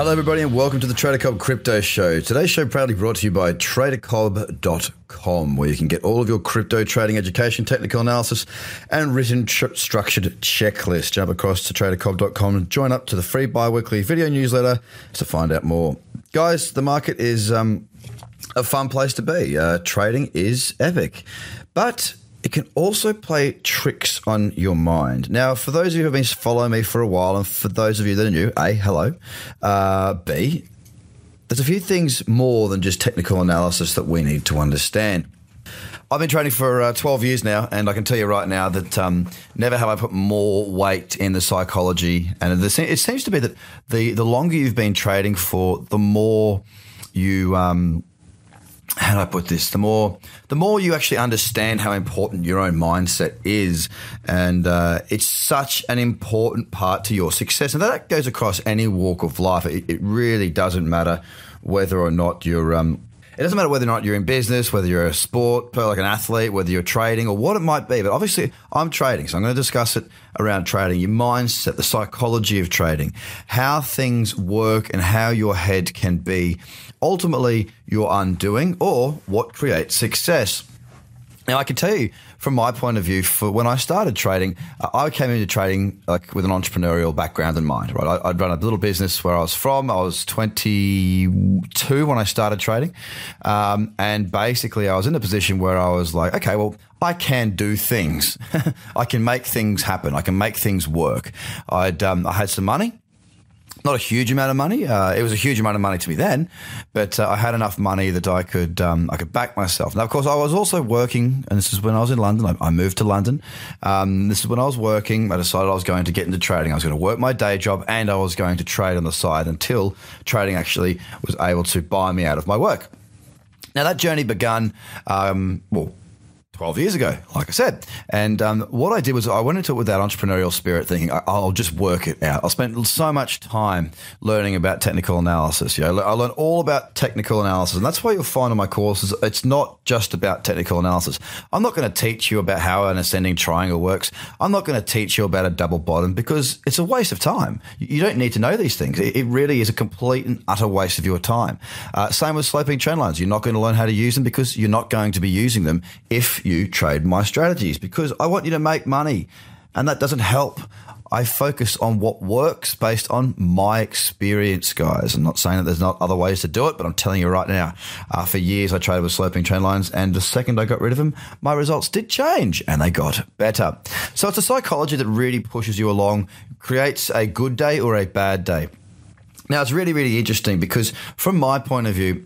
Hello, everybody, and welcome to the Trader Cobb Crypto Show. Today's show proudly brought to you by TraderCobb.com, where you can get all of your crypto trading education, technical analysis, and written tr- structured checklist. Jump across to TraderCobb.com and join up to the free bi-weekly video newsletter to find out more. Guys, the market is um, a fun place to be. Uh, trading is epic, but it can also play tricks on your mind. Now, for those of you who have been following me for a while, and for those of you that are new, A, hello. Uh, B, there's a few things more than just technical analysis that we need to understand. I've been training for uh, 12 years now, and I can tell you right now that um, never have I put more weight in the psychology. And it seems to be that the, the longer you've been trading for, the more you. Um, how do I put this? The more, the more you actually understand how important your own mindset is, and uh, it's such an important part to your success, and that goes across any walk of life. It, it really doesn't matter whether or not you're. Um, it doesn't matter whether or not you're in business, whether you're a sport, like an athlete, whether you're trading or what it might be. But obviously, I'm trading, so I'm going to discuss it around trading, your mindset, the psychology of trading, how things work, and how your head can be ultimately your undoing or what creates success. Now, I can tell you from my point of view, for when I started trading, I came into trading like with an entrepreneurial background in mind. Right, I'd run a little business where I was from. I was 22 when I started trading, um, and basically, I was in a position where I was like, okay, well, I can do things. I can make things happen. I can make things work. I'd um, I had some money not a huge amount of money. Uh, it was a huge amount of money to me then, but uh, I had enough money that I could um, I could back myself. Now, of course, I was also working, and this is when I was in London. I, I moved to London. Um, this is when I was working. I decided I was going to get into trading. I was going to work my day job, and I was going to trade on the side until trading actually was able to buy me out of my work. Now that journey began, um, well, 12 years ago, like I said. And um, what I did was I went into it with that entrepreneurial spirit, thinking I'll just work it out. I spent so much time learning about technical analysis. You know, I learned all about technical analysis, and that's why you'll find on my courses it's not just about technical analysis. I'm not going to teach you about how an ascending triangle works. I'm not going to teach you about a double bottom because it's a waste of time. You don't need to know these things. It really is a complete and utter waste of your time. Uh, same with sloping trend lines. You're not going to learn how to use them because you're not going to be using them if you trade my strategies because I want you to make money. And that doesn't help. I focus on what works based on my experience, guys. I'm not saying that there's not other ways to do it, but I'm telling you right now, uh, for years I traded with sloping trend lines, and the second I got rid of them, my results did change and they got better. So it's a psychology that really pushes you along, creates a good day or a bad day. Now, it's really, really interesting because from my point of view,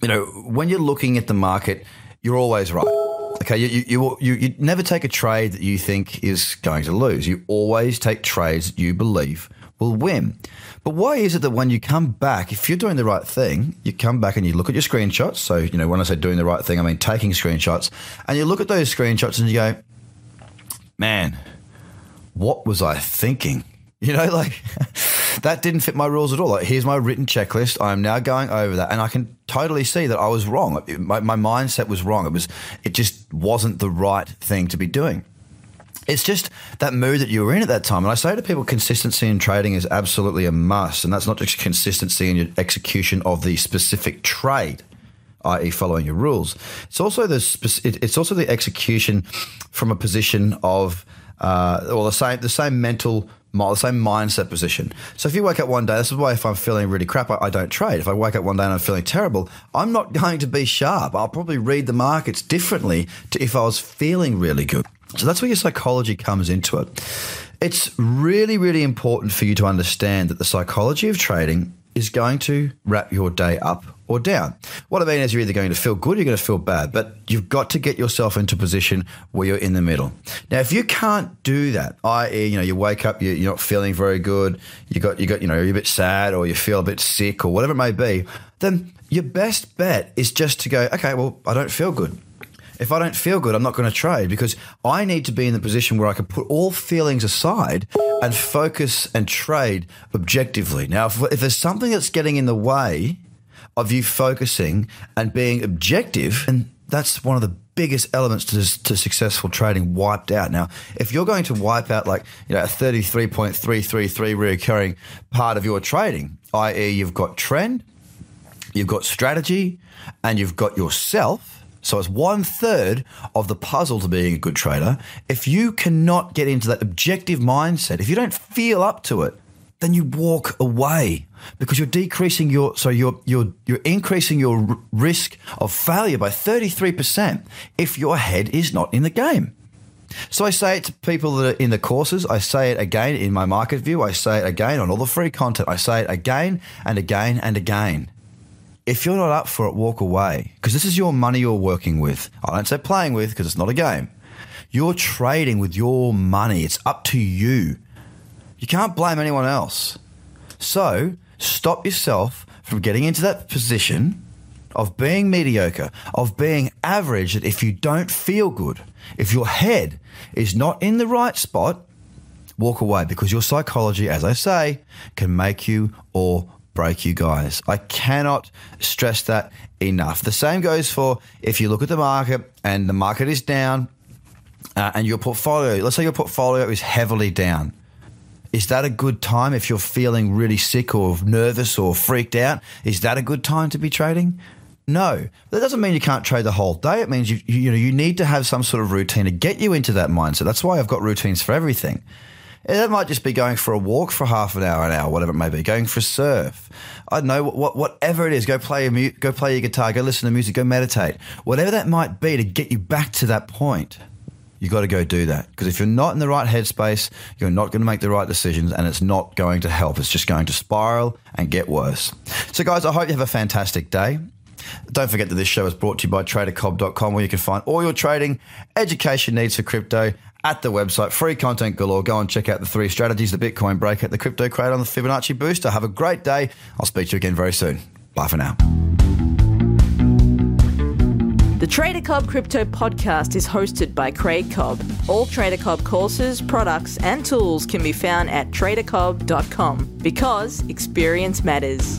you know, when you're looking at the market, you're always right Okay, you, you, you, you never take a trade that you think is going to lose. You always take trades that you believe will win. But why is it that when you come back, if you're doing the right thing, you come back and you look at your screenshots? So, you know, when I say doing the right thing, I mean taking screenshots, and you look at those screenshots and you go, man, what was I thinking? You know, like that didn't fit my rules at all. Like, here's my written checklist. I am now going over that, and I can totally see that I was wrong. My, my mindset was wrong. It was, it just wasn't the right thing to be doing. It's just that mood that you were in at that time. And I say to people, consistency in trading is absolutely a must. And that's not just consistency in your execution of the specific trade, i.e., following your rules. It's also the it's also the execution from a position of uh, well, the same the same mental the same mindset position. So if you wake up one day, this is why if I'm feeling really crap, I, I, don't trade. If I wake up one day and I'm feeling terrible, I'm not going to be sharp. I'll probably read the markets differently to if I was feeling really good. So that's where your psychology comes into it. It's really, really important for you to understand that the psychology of trading is going to wrap your day up or down. What I mean is, you're either going to feel good or you're going to feel bad, but you've got to get yourself into a position where you're in the middle. Now, if you can't do that, i.e., you know, you wake up, you're not feeling very good, you got, you got, you know, you're a bit sad or you feel a bit sick or whatever it may be, then your best bet is just to go, okay, well, I don't feel good. If I don't feel good, I'm not going to trade because I need to be in the position where I can put all feelings aside and focus and trade objectively. Now, if, if there's something that's getting in the way of you focusing and being objective, and that's one of the biggest elements to, to successful trading wiped out. Now, if you're going to wipe out like you know a 33.333 recurring part of your trading, i.e., you've got trend, you've got strategy, and you've got yourself so it's one third of the puzzle to being a good trader. If you cannot get into that objective mindset, if you don't feel up to it, then you walk away because you're decreasing your so you're you're you're increasing your risk of failure by 33% if your head is not in the game. So I say it to people that are in the courses. I say it again in my market view. I say it again on all the free content. I say it again and again and again if you're not up for it, walk away because this is your money you're working with. I don't say playing with because it's not a game. You're trading with your money. It's up to you. You can't blame anyone else. So stop yourself from getting into that position of being mediocre, of being average, that if you don't feel good, if your head is not in the right spot, walk away because your psychology, as I say, can make you or break you guys. I cannot stress that enough. The same goes for if you look at the market and the market is down uh, and your portfolio, let's say your portfolio is heavily down. Is that a good time if you're feeling really sick or nervous or freaked out? Is that a good time to be trading? No, that doesn't mean you can't trade the whole day. It means you, you know you need to have some sort of routine to get you into that mindset. That's why I've got routines for everything. That might just be going for a walk for half an hour, an hour, whatever it may be. Going for a surf. I don't know what, whatever it is. Go play a mu- go play your guitar. Go listen to music. Go meditate. Whatever that might be to get you back to that point. You got to go do that because if you're not in the right headspace, you're not going to make the right decisions, and it's not going to help. It's just going to spiral and get worse. So, guys, I hope you have a fantastic day. Don't forget that this show is brought to you by TraderCobb.com, where you can find all your trading education needs for crypto at the website. Free content galore. Go and check out the three strategies, the Bitcoin breakout, the crypto crate on the Fibonacci booster. Have a great day. I'll speak to you again very soon. Bye for now. The Trader Cobb Crypto Podcast is hosted by Craig Cobb. All Trader Cobb courses, products, and tools can be found at tradercobb.com because experience matters.